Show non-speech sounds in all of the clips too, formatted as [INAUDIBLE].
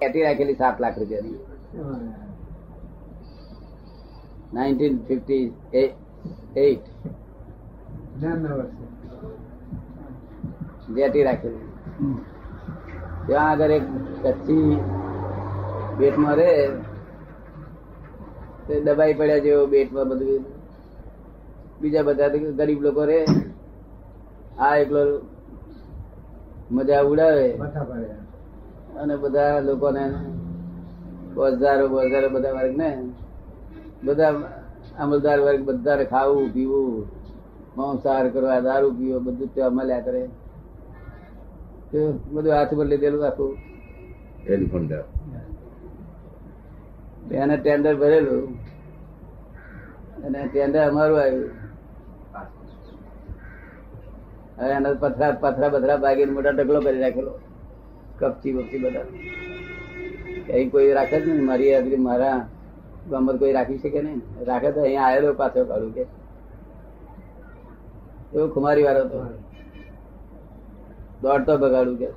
પેટી રાખેલી સાત લાખ રૂપિયાની. બેટમાં રે તે દબાઈ પડ્યા જેવો બેટમાં બધું. બીજા બધા ગરીબ લોકો રે આ એકલો મજા ઉડાવે. અને બધા લોકોને બજારો બજારો બધા વર્ગ ને બધા અમલદાર વર્ગ બધાને ખાવું પીવું માંસાહાર કરવા દારૂ પીવો બધું ત્યાં મળ્યા કરે. બધું હાથ પર લીધેલું આખું. એને ટેન્ડર ભરેલું. અને ટેન્ડર અમારું આવ્યું. હવે એના પથરા પથરા પથરા ભાગીને મોટા ઢગલો કરી રાખેલો કપચી બપચી બધા. કઈ કોઈ રાખે જ નહીં. મારી હાજરી મારા ગમત કોઈ રાખી શકે નહીં. રાખે તો અહીંયા આવેલો પાછો કાઢું કે. એવો ખુમારી વાળો હતો. દોડતો બગાડું કે.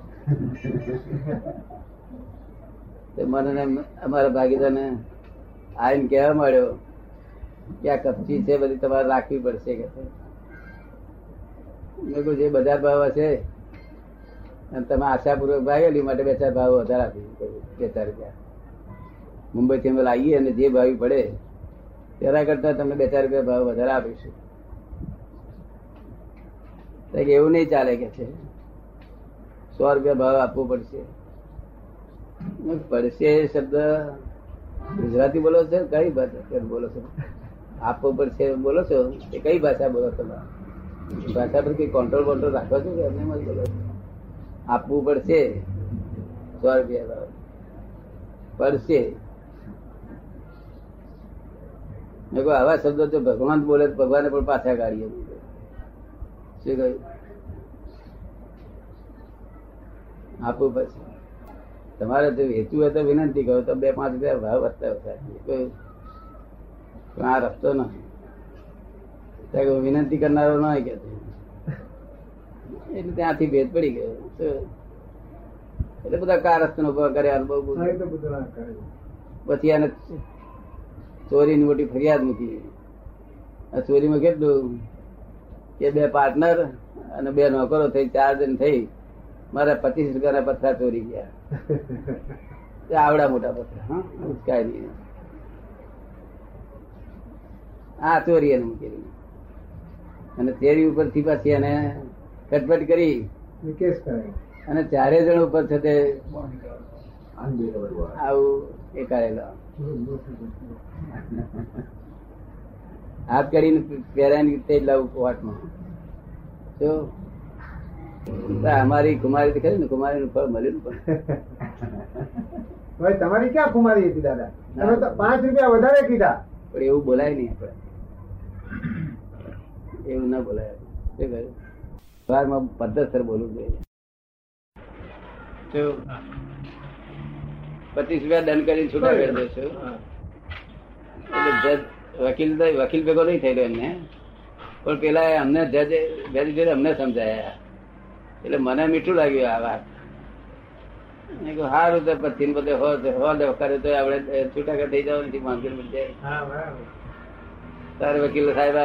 મને અમારા ભાગીદારને આવીને કહેવા માંડ્યો કે આ કપચી છે બધી તમારે રાખવી પડશે કે. મેં કહ્યું જે બજાર ભાવ હશે અને તમે આશાપૂર્વક ભાગેલી માટે બે ચાર ભાવ વધારે આપી બે ચાર રૂપિયા. મુંબઈ થી અમે લાવીએ અને જે ભાવ પડે, તેના કરતા તમને બે ચાર રૂપિયા ભાવ વધારે આપીશું. એવું નહીં ચાલે કે છે. સો રૂપિયા ભાવ આપવો પડશે. પડશે શબ્દ ગુજરાતી બોલો છો? કઈ ભાષા બોલો છો? આપવો પડશે બોલો છો? એ કઈ ભાષા બોલો છો ભાષા પર કઈ કંટ્રોલ કંટ્રોલ રાખો છો કે એમને એમ બોલો છો? આપવું પડશે. સો રૂપિયા પડશે. આવા શબ્દો તો ભગવાન બોલે ભગવાને પણ પાછા કાઢીએ. શું કહ્યું? આપવું પડશે. તમારે જો વેચવું હોય તો વિનંતી કરો. તો બે પાંચ રૂપિયા ભાવ વધતા વધતા આ રસ્તો નથી. વિનંતી કરનારો ન કે. એટલે ત્યાંથી ભેદ પડી ગયો. એટલે બધા કારસ્ત નો કર્યા કરે પછી એને ચોરીની મોટી ફરિયાદ મૂકી. આ ચોરીમાં કેટલું? કે બે પાર્ટનર અને બે નોકરો થઈ ચાર જણ થઈ મારા પચીસ રૂપિયાના પથરા ચોરી ગયા. આવડા મોટા પથરા હા? ઉચકાય નહીં. આ ચોરી એને મૂકેલી. અને તેરી ઉપરથી પાછી એને કટપટ કરી. અને ચારે જણ ઉપર છે તે આવું એ કરેલો. હાથ કરીને પહેરાની તે લાવું કોટમાં તો અમારી કુમારી ખરી ને કુમારી નું ફળ મળ્યું પણ. તમારી ક્યાં કુમારી હતી દાદા? તમે તો પાંચ રૂપિયા વધારે કીધા. પણ એવું બોલાય નહીં આપણે. એવું ના બોલાય. શું કહ્યું? વ્યવહારમાં પદ્ધતસર બોલવું જોઈએ પચીસ રૂપિયા દંડ કરીને છૂટા કરી દેશો એટલે જજ વકીલ વકીલ ભેગો નહીં થયેલો એમને. પણ પેલા અમને જજ મેજિસ્ટ્રેટ અમને સમજાયા. એટલે મને મીઠું લાગ્યું આ વાત. સારું તો પછી બધે હો હો કરે તો આપણે છૂટા કરી થઈ જવાનું નથી માંગી મળી જાય. તારે વકીલ સાહેબ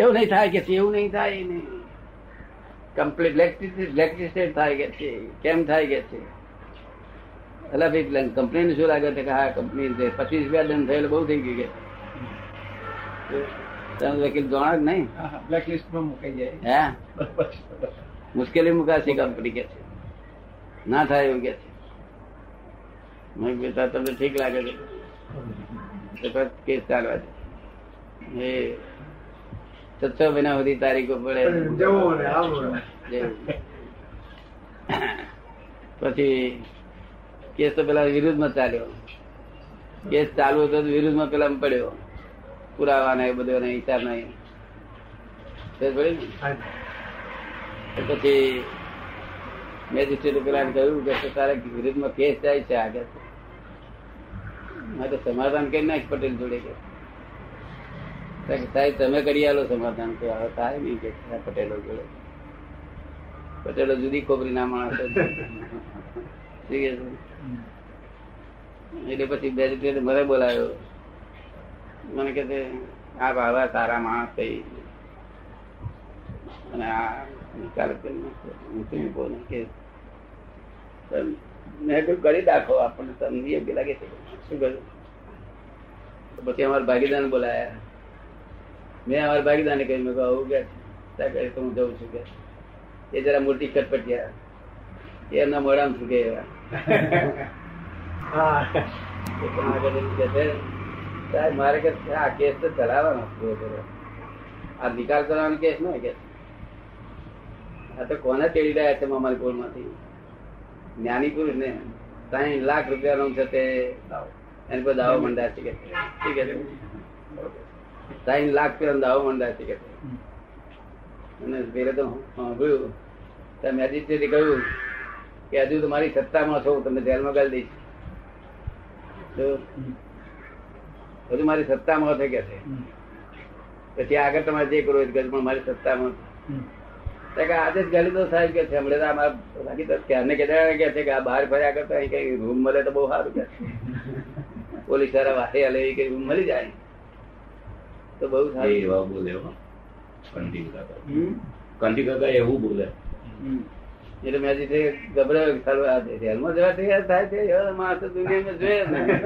એવું નહીં થાય કે એવું નહીં થાય નહીં. કમ્પ્લીટ લેક્ટિસ્ટેડ થાય કે છે કેમ થાય કે છે એટલે ભાઈ કંપની શું લાગે છે કે હા કંપની છે પચીસ રૂપિયા દંડ થયેલો બહુ થઈ ગયું કે તમે વકીલ જાણો જ નહીં બ્લેકલિસ્ટમાં મુકાઈ જાય હે મુશ્કેલી મુકાશે કંપની કે છે ના થાય એવું કે છે મેં કીધું, "તો તમને ઠીક લાગે છે તો પછી કેસ ચાલવા દે એ છસો મહિના સુધી તારીખો પડે ને ને. પછી કેસ તો પેલા વિરુદ્ધમાં ચાલ્યો કેસ ચાલુ હતો વિરુદ્ધમાં પેલા પડ્યો પુરાવાના એ બધો હિસાબ નહીં સમજ પડી ને? હા. તો પછી મેજિસ્ટ્રેટ પેલા કહ્યું કે તારે વિરુદ્ધમાં કેસ જાય છે આગળ માટે સમાધાન કરી નાખ પટેલ જોડે કે સાહેબ તમે કરી આલો સમાધાન તો હવે થાય કે પટેલો જોડે. પટેલો જુદી કોબરી ના માણસ? એટલે પછી બે મને બોલાયો. મને કે છે, આ બાબા સારા માણસ થઈ અને આ નિકાલ કરી તો ને કે મેં કોઈ કરી નાખો, આપણને તમને એમ લાગે છે. શું કર્યું પછી અમારા ભાગીદાર બોલાયા. મેં અમારા ભાગીદારને કહ્યું મેં આવું કે ત્યાં તો હું જઉં છું કે. એ જરા મોટી કટપટિયા. એમના મોઢામાં ફૂકે એવા. સાહેબ મારે કે આ કેસ તો ચલાવવાનો આ નિકાલ કરવાનો કેસ ન કે? આ તો કોને તેડી રહ્યા છે અમારી કોર્ટમાંથી જ્ઞાની પુરુષ ને સાઈઠ લાખ રૂપિયા નું છે તે એની પર દાવો મંડાય છે કે? ઠીક છે. સાઈઠ લાખ પેલા દાવો મંડાય છે કે અને પેલે તો સાંભળ્યું ત્યાં મેજિસ્ટ્રેટે કહ્યું કે હજુ તો મારી સત્તામાં છો તમને જેલમાં ગાળી દઈશ. હજુ મારી સત્તામાં છે કે છે? પછી આગળ તમારે જે કરવું તે પણ મારી સત્તામાં. કે આજે જ ગાલી દો સાહેબ કે છે હમણાં તો અમારા બાકી તો ક્યારને કેદાર કે છે કે આ બહાર ફર્યા કરતા અહીં કઈ રૂમ મળે તો બહુ સારું કે છે. [LAUGHS] પોલીસવાળા વાહે હાલે એ કઈ રૂમ મળી જાય? તો બહુ સારી. એવા બોલે હો. કાકા. એવું બોલે. એટલે મેં હજી ગભરાયો જેલમાં જવા તૈયાર થાય છે એવા માણસ દુનિયામાં જોઈએ જ નહીં.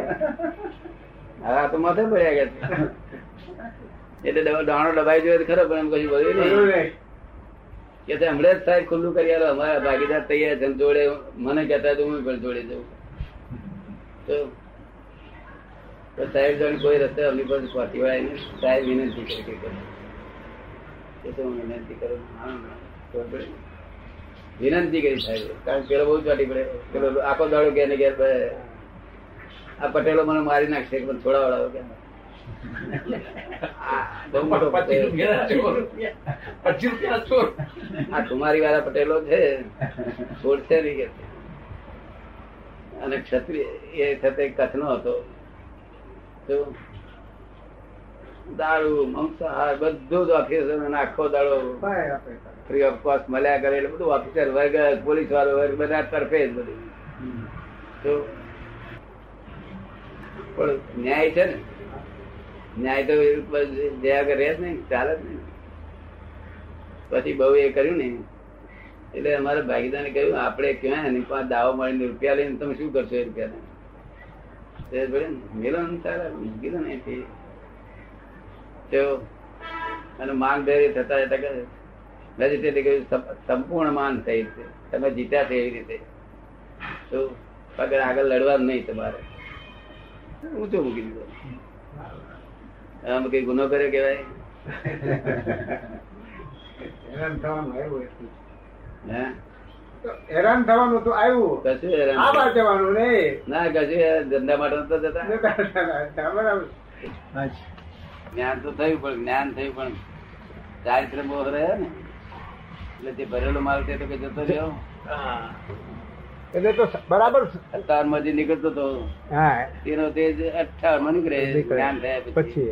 આ તો માથે પડ્યા ગયા છે. એટલે દવા- દાણો દબાઈ જોઈએ તો ખરો પણ એમ કશું બધું નહીં. કે હમણાં જ સાહેબ ખુલ્લું કરી આલો. અમારા ભાગીદાર તૈયાર છે જોડે મને કહેતા તો હું પણ જોડે જવું તો તો સાહેબ જણ કોઈ રસ્તે અમની પર પહોંચી વળાય નહીં સાહેબ વિનંતી કરી કે. એ તો હું વિનંતી કરું હા, વિનંતી કરી સાહેબ. કારણ પેલો બહુ ચોટી પડે. પેલો આખો દાડો કે ઘેર આ પટેલો મને મારી નાખશે પણ થોડા વડાવો કે આ કુમારી વાળા પટેલો. છે. છોડશે નહીં કે. અને ક્ષત્રિય એ સાથે કચ્છ નો હતો. દારૂ મંસાહાર બધું જ ઓફિસર આખો દાડો ફ્રી ઓફ કોસ્ટ મળ્યા કરે એટલે બધું ઓફિસર વર્ગ પોલીસ વાળો વર્ગ બધા તરફે જ બધું. તો પણ ન્યાય છે ને? ન્યાય તો જયા બસ જે નહીં ચાલે જ નહીં. પછી બહુ એ કર્યું ને એટલે અમારા ભાગીદારને કહ્યું આપણે ક્યાં એની પાસે દાવો મળીને રૂપિયા લઈને તમે શું કરશો એ રૂપિયા તે ભલે ને, મેલો ને સારા કીધું ને એથી. અને માન થતા જતા મેજિસ્ટ્રેટે કહ્યું સંપૂર્ણ માન થઈ છે. તમે જીત્યા છે એવી રીતે. તો પગર આગળ લડવાનું નહીં તમારે. ઊંચો મૂકી દીધો. આમ કઈ ગુનો કર્યો કેવાય હેરાન [LAUGHS] થવાનું આવ્યું હે? હેરાન થવાનું તો આવ્યું. કશું હેરાન આ બાર જવાનું ને ના કશું ધંધા માટે નતો જતા. બરાબર. જ્ઞાન તો થયું પણ જ્ઞાન થયું પણ ચારિત્ર મોહ રહ્યા ને. એટલે તે ભરેલો માલ તે તો કે જતો રહ્યો. એટલે તો બરાબર સત્તાવનમાંથી નીકળતો હતો હા. તેનો તેજ અઠાવનમાં નીકળે જ્ઞાન થયા પછી.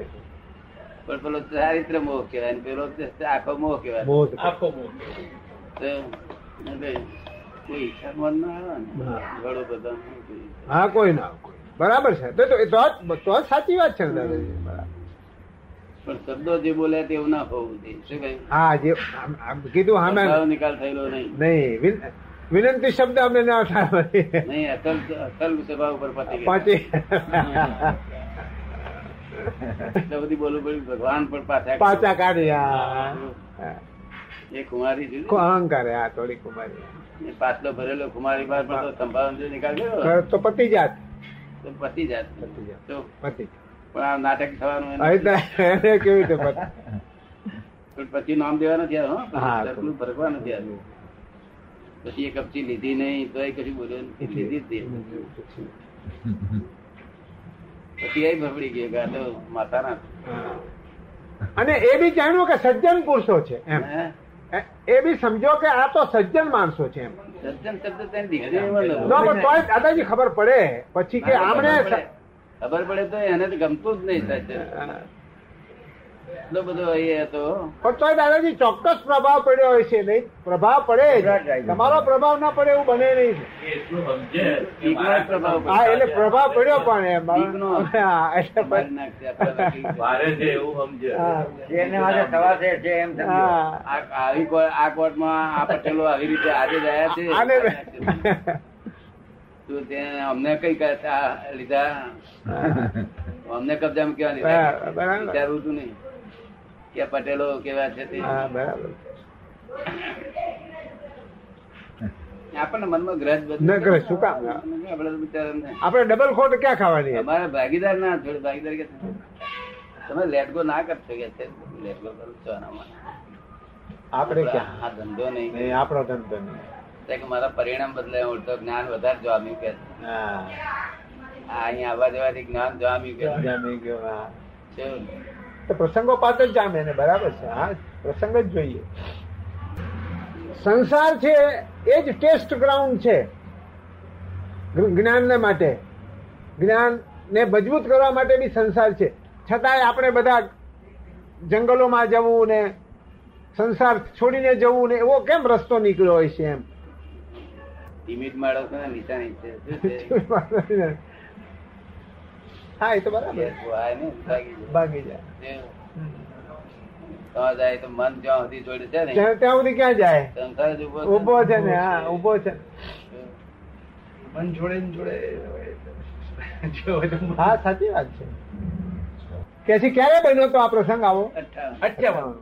પણ પેલો ચારિત્ર મોહ કહેવાય ને પેલો આખો મોહ કહેવાય. આખો મોહ. કોઈ હા. કોઈ ના કોઈ. બરાબર છે. તો તો તો સાચી વાત છે પણ શબ્દો જે બોલ્યા તેવું ના હોવું જોઈએ. હા જે કીધું હા નિકાલ થયેલો નહીં. નહીં. વિનંતી શબ્દ અમને ના થાય નહીં અસલ અસલ સભા ઉપર પાછી એટલે બધી બોલવું પડ્યું ભગવાન પણ પાછા પાછા કાઢ્યા. એ કુમારી અહંકાર હા થોડી કુમારી. પાછલો ભરેલો કુમારી બાર પણ સંભાવના તો પતિ જાત. તો પતી જાત. પતિ જાત. તો પતી પણ આ નાટક થવાનું એનું કેવી રીતે પતી પણ પછી નામ દેવા નથી આવ્યો હો. સરખું નથી આવ્યું પછી એ કપચી લીધી નહીં તો એ કશું બોલ્યો લીધી જ પછી. એ ભરડી ગયો કે આ તો માતાના અને એ બી જાણ્યું કે સજ્જન પુરુષો છે એમ. હે? એ- એ બી સમજો કે આ તો સજ્જન માણસો છે એમ. સજ્જન શબ્દ તેની તોય દાદાજી ખબર પડે. પછી કે આમણે ખબર પડે. ખબર પડે તો એને તો ગમતું જ નહીં સજ્જન. એટલો બધો એ હતો. પણ તોય દાદાજી ચોક્કસ પ્રભાવ પડ્યો હોય છે નહીં? પ્રભાવ પડે તમારો પ્રભાવ ના પડે એવું બને નહીં. હા એટલે પ્રભાવ પડ્યો પણ એમ. આ કોર્ટમાં આ પટેલો આવી રીતે આજે ગયા છે? આને તું તે અમને કઈ કરતા લીધા. અમને કબજામાં કેવા લીધા. વિચારવું તું નહીં. કે પટેલો કેવા છે તે આપણને મનમાં ગ્રહ બધું શું કામ? આપણે ડબલ ખોટ ક્યાં ખાવાની? અમારા ભાગીદાર ના થોડી ભાગીદાર કે. તમે લેટગો ના કરશો કે છે લેટગો કરો છો. આપણે ક્યાં આ ધંધો નહીં આપણો ધંધો નહીં કે મારા પરિણામ બદલે ઉલટો જ્ઞાન વધારે જોવામ્યું કે આ અહીંયા આવવા જવાથી જ્ઞાન કે ગયો હા શું? તો પ્રસંગો જ જામે એને બરાબર છે? હા પ્રસંગ જ જોઈએ. સંસાર છે એ જ ટેસ્ટ ગ્રાઉન્ડ છે જ્ઞાનને માટે. જ્ઞાન ને મજબૂત કરવા માટે બી સંસાર છે. છતાંય આપણે બધા જંગલોમાં જવું ને સંસાર છોડીને જવું ને એવો કેમ રસ્તો નીકળ્યો હોય છે એમ? લિમિટ માણસો ને નીચા નીચે શું છે? હા એ તો બરાબર. ભાગી જાય. ભાગી જાય. તો મન જ્યાં સુધી જોડે છે ને? ત્યાં સુધી ક્યાં જાય? સંસાર જ ઊભો છે. ને હા ઊભો છે. મન જોડે જોડે હા સાચી વાત છે. કે છે ક્યારે બન્યો તો આ પ્રસંગ આવો? અઠ્ઠાવન.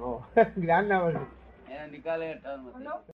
જ્ઞાન ના વર્ષ. એના નિકાલે અઠ્ઠાવનમાંથી.